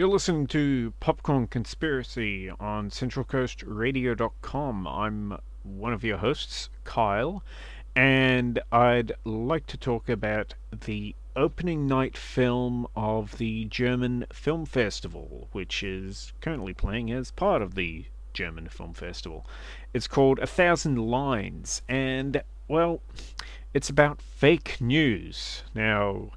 You're listening to Popcorn Conspiracy on CentralCoastRadio.com. I'm one of your hosts, Kyle, and I'd like to talk about the opening night film of the German Film Festival, which is currently playing as part of the German Film Festival. It's called A Thousand Lines, and, well, it's about fake news. Now,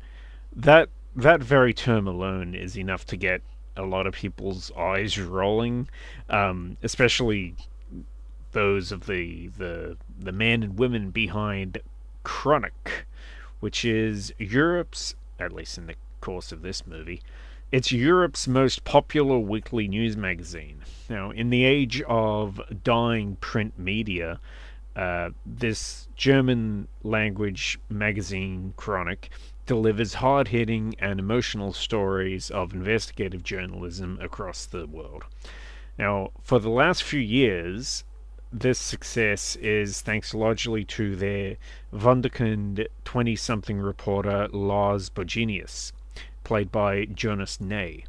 that that very term alone is enough to get a lot of people's eyes rolling, um, especially those of the the the men and women behind Chronik, which is Europe's, at least in the course of this movie, it's Europe's most popular weekly news magazine. Now, in the age of dying print media, uh, this German language magazine, Chronik, delivers hard hitting and emotional stories of investigative journalism across the world. Now, for the last few years, this success is thanks largely to their Wunderkind 20 something reporter Lars Bogenius, played by Jonas Nay.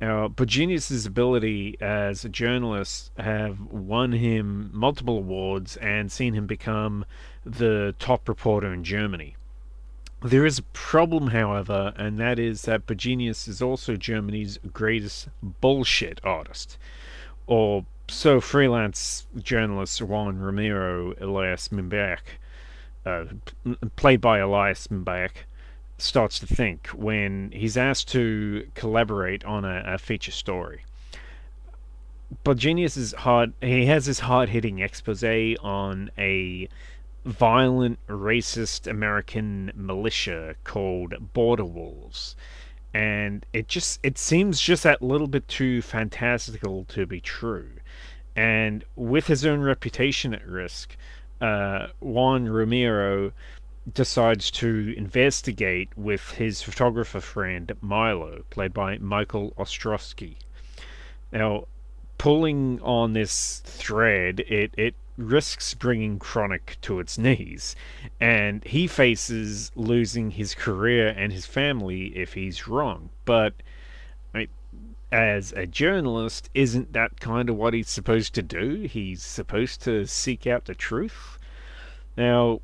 Now, Bogenius' ability as a journalist have won him multiple awards and seen him become the top reporter in Germany. There is a problem, however, and that is that Bogenius is also Germany's greatest bullshit artist, or so freelance journalist Juan Romero Elyas M'Barek, uh, played by Elyas M'Barek, starts to think when he's asked to collaborate on a, a feature story. Bogenius is hard. He has this hard-hitting expose on a violent, racist American militia called Border Wolves, and it just it seems just that little bit too fantastical to be true. And with his own reputation at risk, uh, Juan Romero decides to investigate with his photographer friend Milo, played by Michael Ostrowski. Now, pulling on this thread, it, it risks bringing Chronik to its knees, and he faces losing his career and his family if he's wrong. But I mean, as a journalist, isn't that kind of what he's supposed to do? He's supposed to seek out the truth. Now,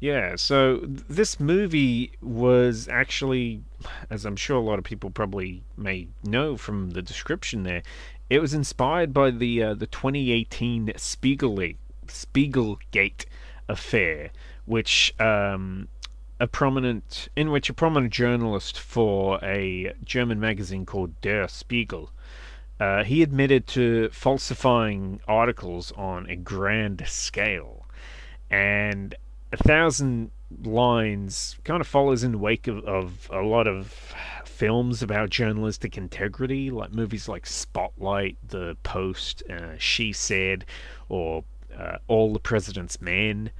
yeah, so this movie was actually, as I'm sure a lot of people probably may know from the description there, it was inspired by the uh, the 2018 Spiegelgate, Spiegelgate affair, which um, a prominent in which a prominent journalist for a German magazine called Der Spiegel. Uh, he admitted to falsifying articles on a grand scale, and a thousand lines kind of follows in the wake of, of a lot of films about journalistic integrity, like movies like Spotlight, The Post, uh, She Said, or uh, All the President's Men.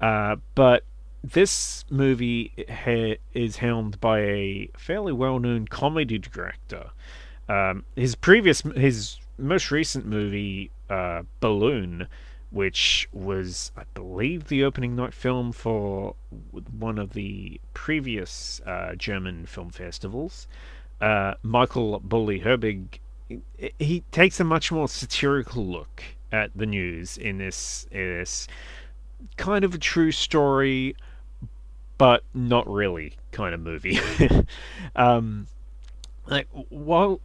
Uh, but this movie ha- is helmed by a fairly well-known comedy director. Um, his previous, his most recent movie, uh, Balloon, which was, I believe, the opening night film for one of the previous uh, German film festivals. Uh, Michael Bully Herbig, he takes a much more satirical look at the news in this, in this kind of a true story, but not really kind of movie. um, like, while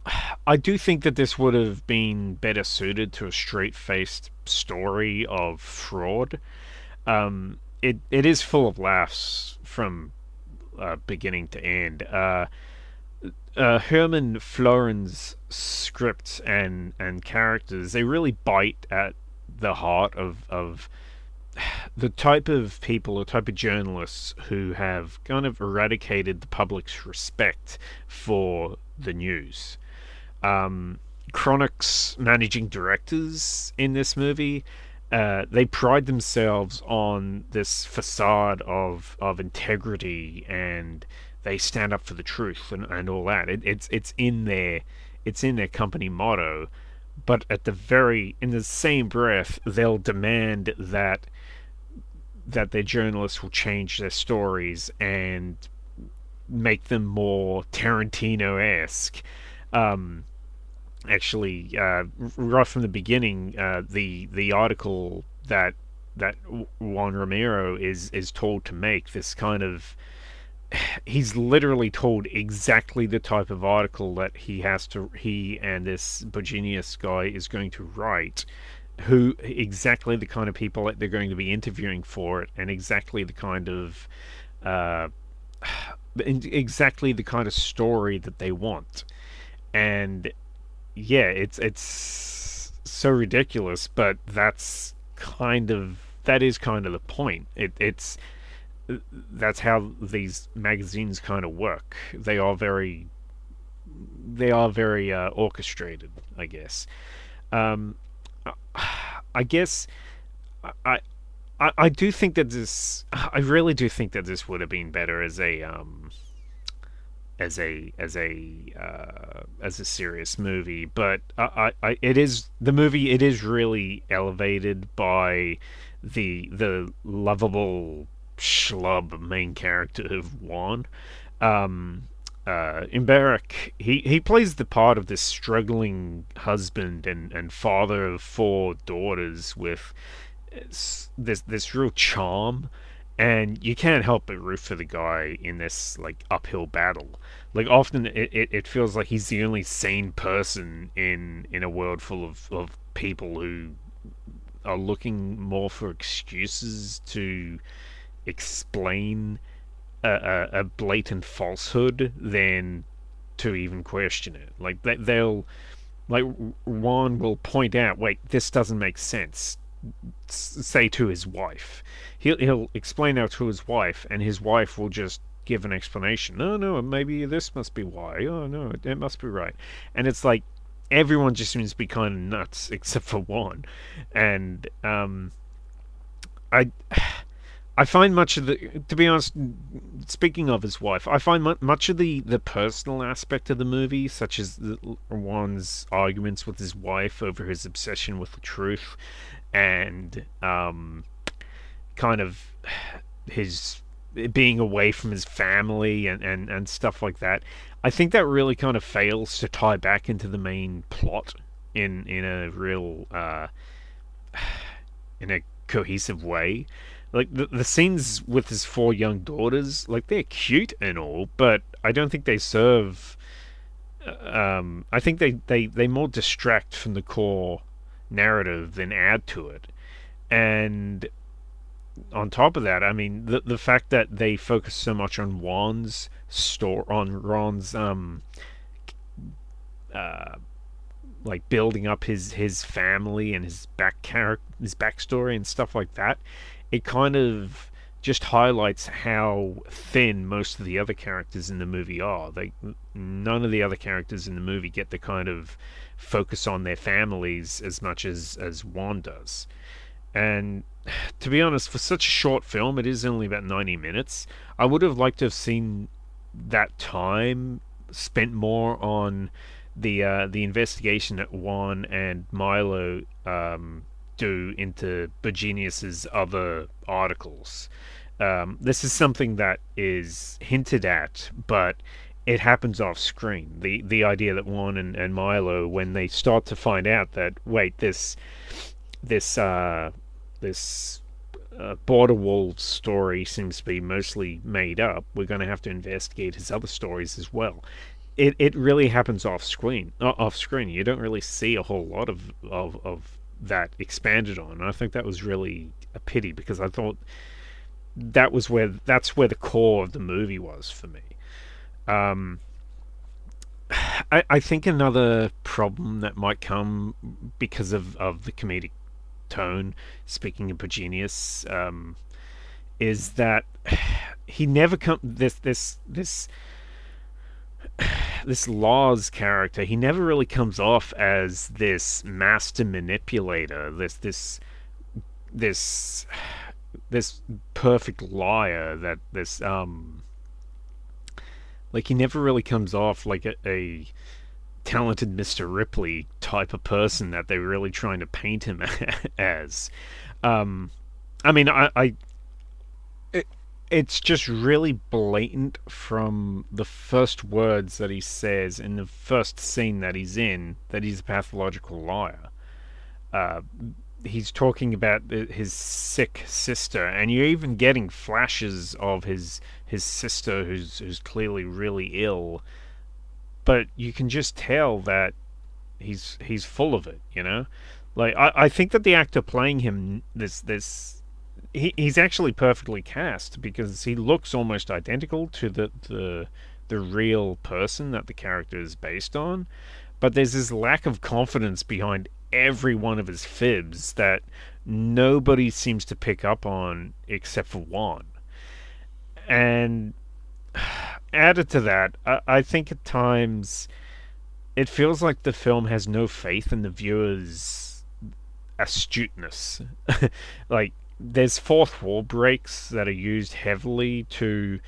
I do think that this would have been better suited to a straight-faced story of fraud, um, it it is full of laughs from uh, beginning to end. Uh, uh, Hermann Florin's script and and characters they really bite at the heart of of the type of people or type of journalists who have kind of eradicated the public's respect for the news. Um, Chronik's managing directors in this movie, uh, they pride themselves on this facade of of integrity and they stand up for the truth and, and all that. It, it's it's in their it's in their company motto, but at the very in the same breath they'll demand that that their journalists will change their stories and make them more Tarantino esque. Um, actually, uh, right from the beginning, uh, the the article that that Juan Romero is is told to make this kind of he's literally told exactly the type of article that he has to he and this Bogenius guy is going to write who exactly the kind of people that they're going to be interviewing for it and exactly the kind of uh, exactly the kind of story that they want. And yeah it's it's so ridiculous but that's kind of that is kind of the point. It, it's that's how these magazines kind of work. They are very they are very uh, orchestrated i guess. Um, I guess I, I I do think that this I really do think that this would have been better as a um as a as a uh, as a serious movie, but I, I it is the movie. It is really elevated by the the lovable schlub main character of Juan. Um, uh, M'Barek, he, he plays the part of this struggling husband and, and father of four daughters with this this real charm, and you can't help but root for the guy in this like uphill battle. Like often, it, it, it feels like he's the only sane person in in a world full of, of people who are looking more for excuses to explain a, a, blatant falsehood than to even question it. Like they, they'll, like Juan will point out, wait, this doesn't make sense. Say to his wife, he'll he'll explain that to his wife, and his wife will just give an explanation. No, no, maybe this must be why. Oh no, it must be right. And it's like everyone just seems to be kind of nuts except for one, and um, I. I find much of the, to be honest, speaking of his wife, I find much of the, the personal aspect of the movie, such as the, Juan's arguments with his wife over his obsession with the truth, and um, kind of his being away from his family and, and, and stuff like that. I think that really kind of fails to tie back into the main plot in in a real uh, in a cohesive way like the, the scenes with his four young daughters like they're cute and all but i don't think they serve uh, um i think they they they more distract from the core narrative than add to it. And on top of that i mean the the fact that they focus so much on juan's store on ron's um uh like building up his his family and his back character his backstory and stuff like that it kind of just highlights how thin most of the other characters in the movie are. They none of the other characters in the movie get the kind of focus on their families as much as as Juan does. And to be honest, for such a short film, it is only about 90 minutes. I would have liked to have seen that time spent more on the uh, the investigation that Juan and Milo um, do into Bogenius's other articles. Um, this is something that is hinted at, but it happens off screen. The the idea that Juan and, and Milo, when they start to find out that wait, this this uh, this uh, border wall story seems to be mostly made up. We're going to have to investigate his other stories as well. It it really happens off screen. Uh, off screen, you don't really see a whole lot of of, of that expanded on. And I think that was really a pity because I thought that was where that's where the core of the movie was for me. Um, I, I think another problem that might come because of, of the comedic tone, speaking of Bogenius, um, is that he never come this this this this Lars character, he never really comes off as this master manipulator, this this this this perfect liar that this um like he never really comes off like a, a talented Mr. Ripley type of person that they're really trying to paint him as. Um, I mean, I, I it, it's just really blatant from the first words that he says in the first scene that he's in that he's a pathological liar. Uh, he's talking about his sick sister, and you're even getting flashes of his his sister who's who's clearly really ill, but you can just tell that he's he's full of it. You know, like I, I think that the actor playing him this this he, he's actually perfectly cast because he looks almost identical to the the the real person that the character is based on but there's this lack of confidence behind every one of his fibs that nobody seems to pick up on except for one. And added to that, I, I think at times it feels like the film has no faith in the viewer's astuteness. like, there's fourth wall breaks that are used heavily to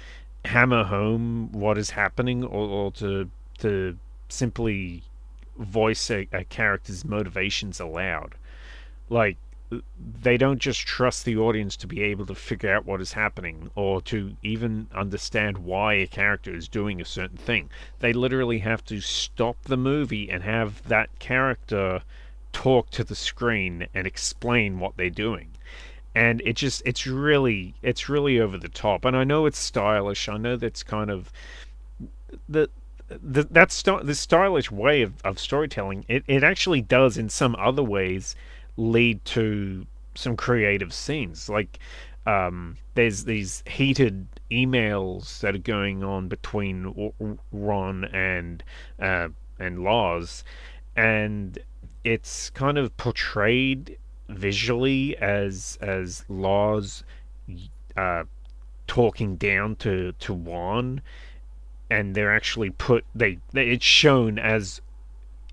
hammer home what is happening or, or to to simply voice a, a character's motivations aloud. Like, they don't just trust the audience to be able to figure out what is happening or to even understand why a character is doing a certain thing. They literally have to stop the movie and have that character talk to the screen and explain what they're doing. And it just it's really it's really over the top. And I know it's stylish. I know that's kind of the the, that st- the stylish way of, of storytelling, it, it actually does in some other ways lead to some creative scenes. Like um, there's these heated emails that are going on between Ron and uh, and Lars, and it's kind of portrayed visually as as Lars uh, talking down to to Juan and they're actually put they, they it's shown as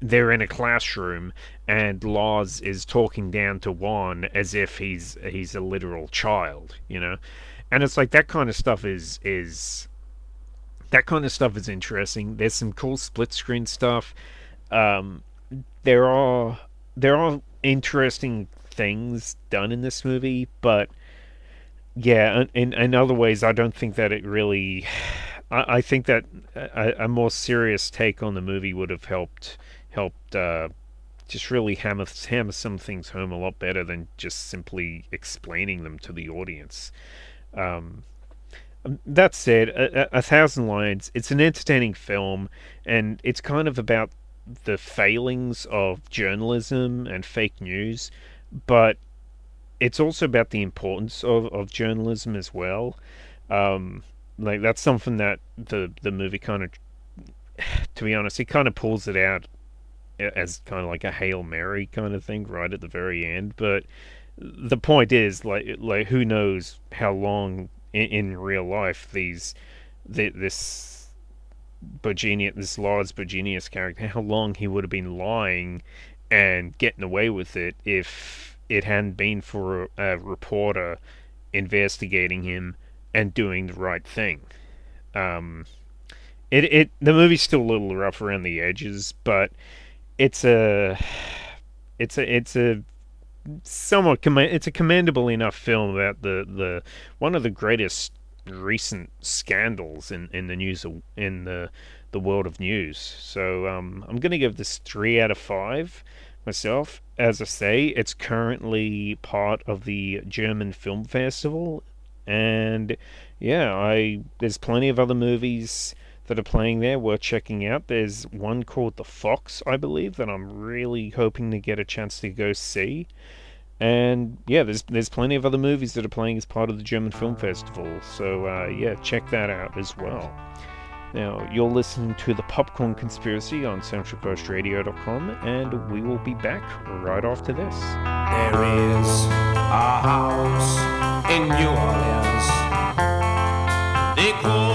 they're in a classroom and Lars is talking down to Juan as if he's he's a literal child, you know. And it's like that kind of stuff is is that kind of stuff is interesting. There's some cool split screen stuff. Um, there are there are interesting things done in this movie, but yeah, in in other ways, I don't think that it really I, think that a, a, more serious take on the movie would have helped helped uh, just really hammer hammer some things home a lot better than just simply explaining them to the audience. Um, um that said, a, a, Thousand lines. it's an entertaining film, and it's kind of about the failings of journalism and fake news, but it's also about the importance of, of journalism as well. Um, like that's something that the the movie kind of, to be honest, it kind of pulls it out as kind of like a hail mary kind of thing right at the very end. But the point is, like, like who knows how long in, in real life these the, this Bogenius, this Lars Bogenius character, how long he would have been lying and getting away with it if it hadn't been for a, a reporter investigating him and doing the right thing. Um, it it the movie's still a little rough around the edges, but it's a it's a it's a somewhat command it's a commendable enough film about the the one of the greatest recent scandals in in the news in the the world of news. So um, I'm going to give this three out of five myself. As I say, it's currently part of the German Film Festival and yeah, I there's plenty of other movies that are playing there worth checking out. There's one called The Fox, I believe, that I'm really hoping to get a chance to go see. And yeah, there's there's plenty of other movies that are playing as part of the German Film Festival. So uh, yeah, check that out as well. Now, you're listening to the Popcorn Conspiracy on CentralCoastRadio.com, and we will be back right after this. There is a house in New Orleans. They call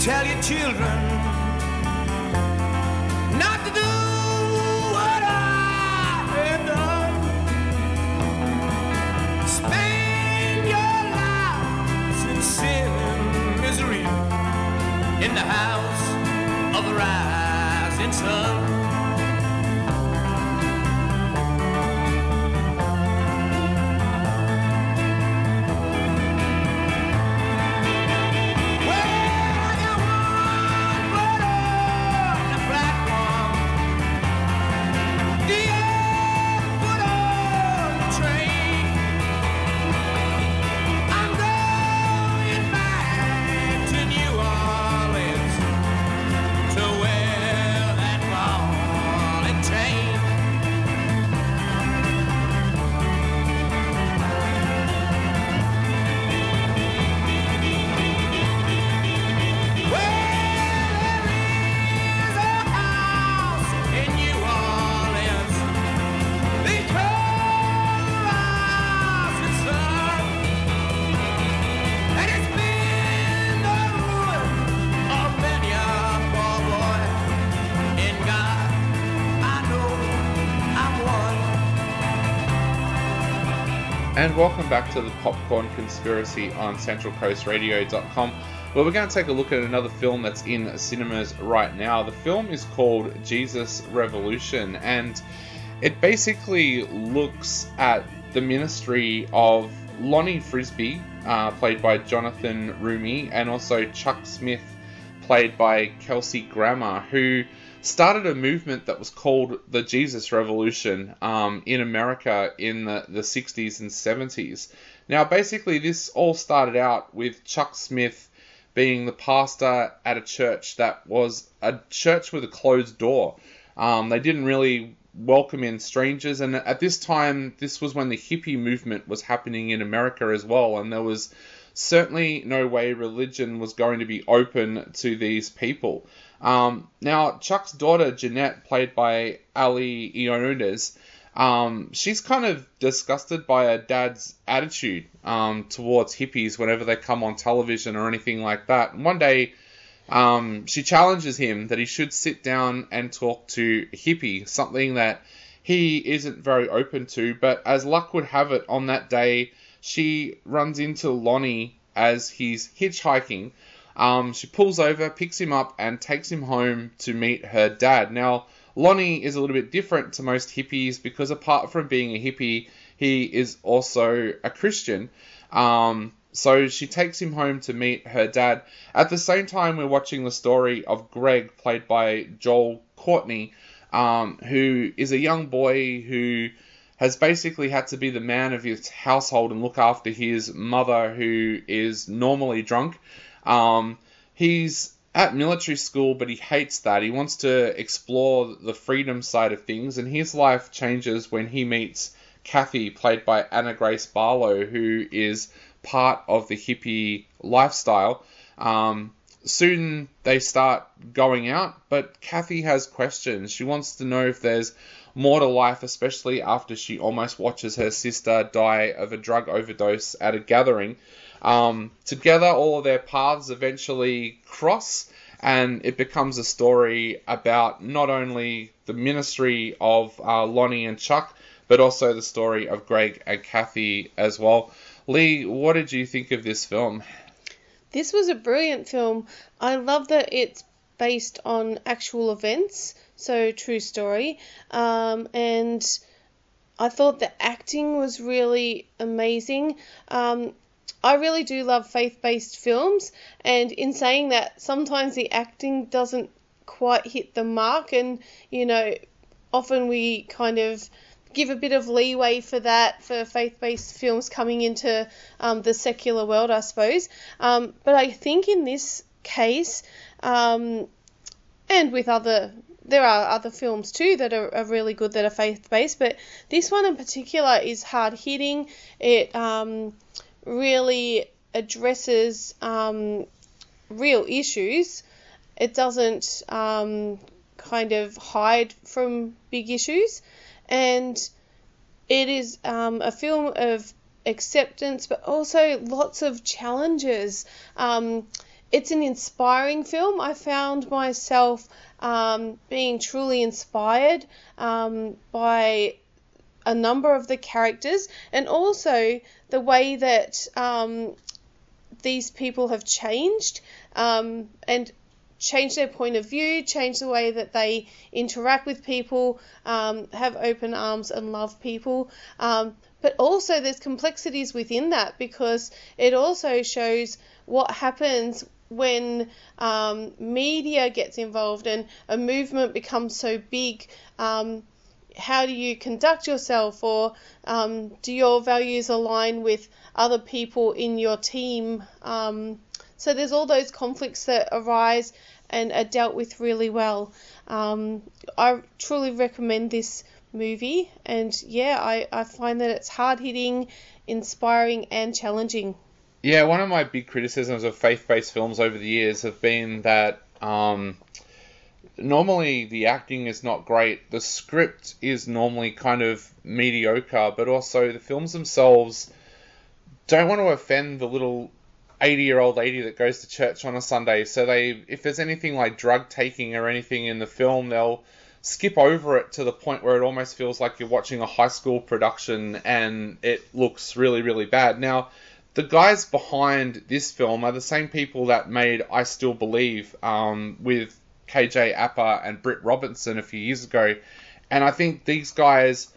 Tell your children not to do what I have done. Spend your lives in sin and misery in the house of the rising sun. And welcome back to the Popcorn Conspiracy on CentralCoastRadio.com, where we're going to take a look at another film that's in cinemas right now. The film is called Jesus Revolution, and it basically looks at the ministry of Lonnie Frisbee, uh, played by Jonathan Roumie, and also Chuck Smith, played by Kelsey Grammer, who started a movement that was called the Jesus Revolution um, in America in the, the 60s and 70s. Now, basically, this all started out with Chuck Smith being the pastor at a church that was a church with a closed door. Um, they didn't really welcome in strangers, and at this time, this was when the hippie movement was happening in America as well, and there was certainly no way religion was going to be open to these people. Um, now, Chuck's daughter, Jeanette, played by Ali Iones, um, she's kind of disgusted by her dad's attitude um, towards hippies whenever they come on television or anything like that. And one day, um, she challenges him that he should sit down and talk to a hippie, something that he isn't very open to. But as luck would have it, on that day, she runs into Lonnie as he's hitchhiking. Um, she pulls over, picks him up, and takes him home to meet her dad. Now, Lonnie is a little bit different to most hippies because apart from being a hippie, he is also a Christian. Um, so she takes him home to meet her dad. At the same time, we're watching the story of Greg, played by Joel Courtney, um, who is a young boy who has basically had to be the man of his household and look after his mother, who is normally drunk. Um, he's at military school, but he hates that. He wants to explore the freedom side of things, and his life changes when he meets Kathy, played by Anna Grace Barlow, who is part of the hippie lifestyle. Um, soon they start going out, but Kathy has questions. She wants to know if there's more to life, especially after she almost watches her sister die of a drug overdose at a gathering. Um, together, all of their paths eventually cross, and it becomes a story about not only the ministry of uh, Lonnie and Chuck, but also the story of Greg and Kathy as well. Lee, what did you think of this film? This was a brilliant film. I love that it's based on actual events, so true story. Um, and I thought the acting was really amazing. Um, I really do love faith based films, and in saying that, sometimes the acting doesn't quite hit the mark, and you know, often we kind of give a bit of leeway for that for faith-based films coming into um, the secular world, I suppose. Um, but I think in this case, um, and with other, there are other films too that are, are really good that are faith-based, but this one in particular is hard-hitting. It um, really addresses um, real issues. It doesn't um, kind of hide from big issues and it is um, a film of acceptance, but also lots of challenges. Um, it's an inspiring film. I found myself um, being truly inspired um, by a number of the characters, and also the way that um, these people have changed. Um, and change their point of view, change the way that they interact with people, um, have open arms and love people. Um, but also, there's complexities within that because it also shows what happens when um, media gets involved and a movement becomes so big. Um, how do you conduct yourself, or um, do your values align with other people in your team? Um, so there's all those conflicts that arise and are dealt with really well. Um, I truly recommend this movie, and yeah, I, I find that it's hard hitting, inspiring, and challenging. Yeah, one of my big criticisms of faith based films over the years have been that um, normally the acting is not great, the script is normally kind of mediocre, but also the films themselves don't want to offend the little 80 year old lady that goes to church on a Sunday. So they, if there's anything like drug taking or anything in the film, they'll skip over it to the point where it almost feels like you're watching a high school production and it looks really, really bad. Now, the guys behind this film are the same people that made I Still Believe um, with KJ Apa and Britt Robinson a few years ago. And I think these guys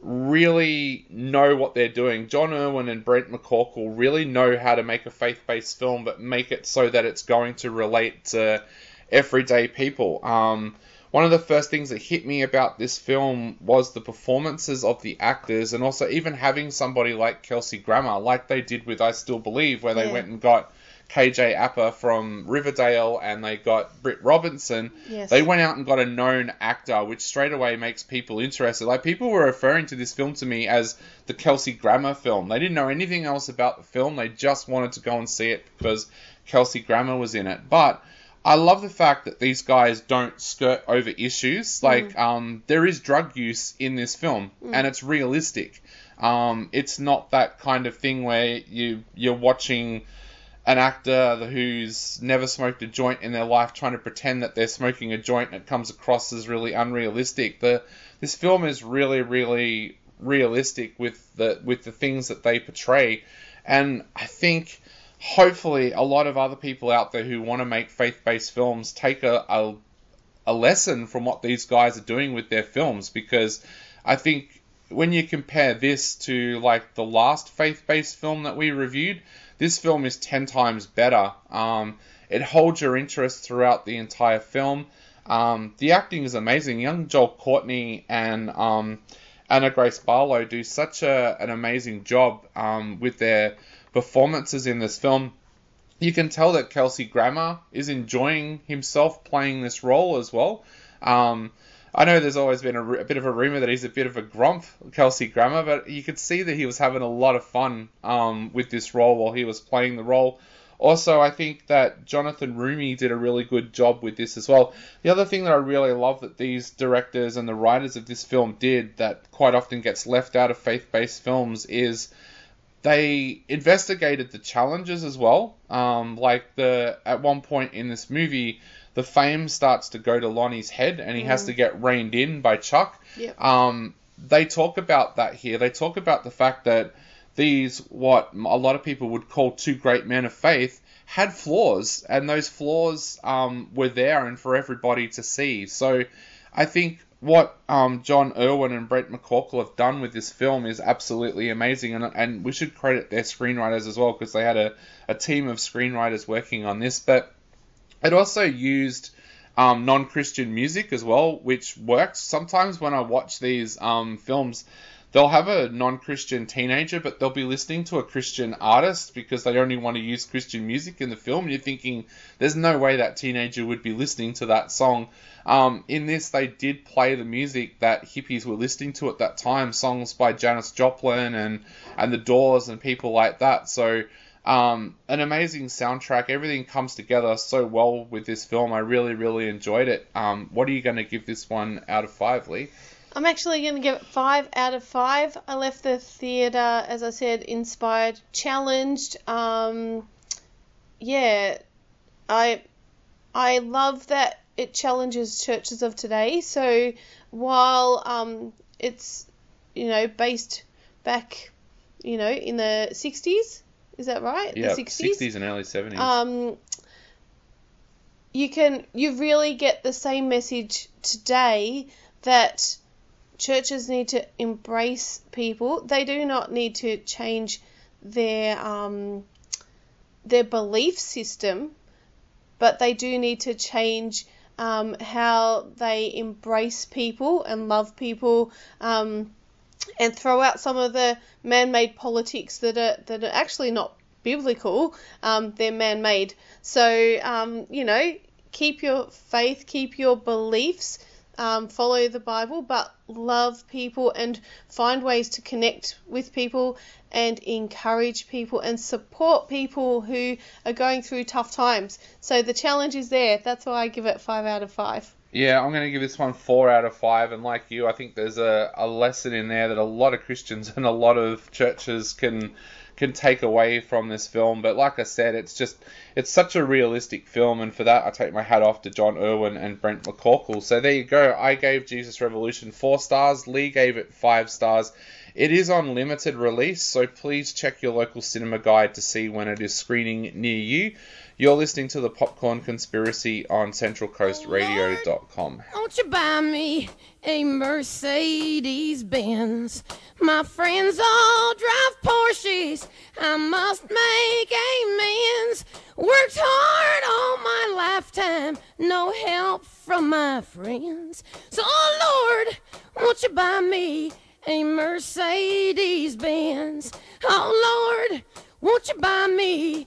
really know what they're doing. Jon Erwin and Brent McCorkle really know how to make a faith based film, but make it so that it's going to relate to everyday people. Um, one of the first things that hit me about this film was the performances of the actors, and also even having somebody like Kelsey Grammer, like they did with I Still Believe, where they Yeah. went and got KJ Apa from Riverdale and they got Britt Robinson. Yes. They went out and got a known actor, which straight away makes people interested. Like people were referring to this film to me as the Kelsey Grammer film. They didn't know anything else about the film. They just wanted to go and see it because Kelsey Grammer was in it. But I love the fact that these guys don't skirt over issues. Like, um, there is drug use in this film, and it's realistic. Um, it's not that kind of thing where you you're watching an actor who's never smoked a joint in their life trying to pretend that they're smoking a joint and it comes across as really unrealistic. The this film is really, really realistic with the with the things that they portray, and I think hopefully a lot of other people out there who want to make faith-based films take a, a a lesson from what these guys are doing with their films because I think when you compare this to like the last faith-based film that we reviewed, this film is ten times better. Um, it holds your interest throughout the entire film. Um, the acting is amazing. Young Joel Courtney and um, Anna Grace Barlow do such a, an amazing job um, with their performances in this film. You can tell that Kelsey Grammer is enjoying himself playing this role as well. Um, I know there's always been a, a, bit of a rumor that he's a bit of a grump, Kelsey Grammer, but you could see that he was having a lot of fun um, with this role while he was playing the role. Also, I think that Jonathan Roumie did a really good job with this as well. The other thing that I really love that these directors and the writers of this film did that quite often gets left out of faith based films is they investigated the challenges as well. Um, like the at one point in this movie, the fame starts to go to Lonnie's head, and he mm. has to get reined in by Chuck. Yep. Um, they talk about that here. They talk about the fact that these what a lot of people would call two great men of faith had flaws, and those flaws um, were there and for everybody to see. So I think what um, Jon Erwin and Brent McCorkle have done with this film is absolutely amazing, and, and we should credit their screenwriters as well because they had a, a team of screenwriters working on this. But it also used um, non Christian music as well, which works. Sometimes when I watch these um, films, they'll have a non-Christian teenager, but they'll be listening to a Christian artist because they only want to use Christian music in the film. And you're thinking, there's no way that teenager would be listening to that song. Um, in this, they did play the music that hippies were listening to at that time, songs by Janis Joplin and and the Doors and people like that. So. Um, an amazing soundtrack. Everything comes together so well with this film. I really, really enjoyed it. Um, what are you going to give this one out of five, Lee? I'm actually going to give it five out of five. I left the theatre, as I said, inspired, challenged. Um, yeah, I I love that it challenges churches of today. So while um, it's you know based back, you know, in the 60s, is that right? Yeah, the 60s? 60s and early 70s. Um, you can you really get the same message today that churches need to embrace people. They do not need to change their um, their belief system, but they do need to change um, how they embrace people and love people, um, and throw out some of the man-made politics that are that are actually not biblical. Um, they're man-made. So um, you know, keep your faith, keep your beliefs um, follow the Bible, but love people and find ways to connect with people and encourage people and support people who are going through tough times. So the challenge is there. That's why I give it five out of five. Yeah, I'm going to give this one four out of five. And like you, I think there's a, a lesson in there that a lot of Christians and a lot of churches can can take away from this film. But like I said, it's just it's such a realistic film, and for that I take my hat off to Jon Erwin and Brent McCorkle. So there you go. I gave Jesus Revolution four stars. Lee gave it five stars. It is on limited release, so please check your local cinema guide to see when it is screening near you. You're listening to the Popcorn Conspiracy on CentralCoastRadio.com. Won't you buy me a Mercedes Benz? My friends all drive Porsches. I must make amends. Worked hard all my lifetime, no help from my friends. So, oh Lord, won't you buy me a Mercedes Benz? Oh Lord, won't you buy me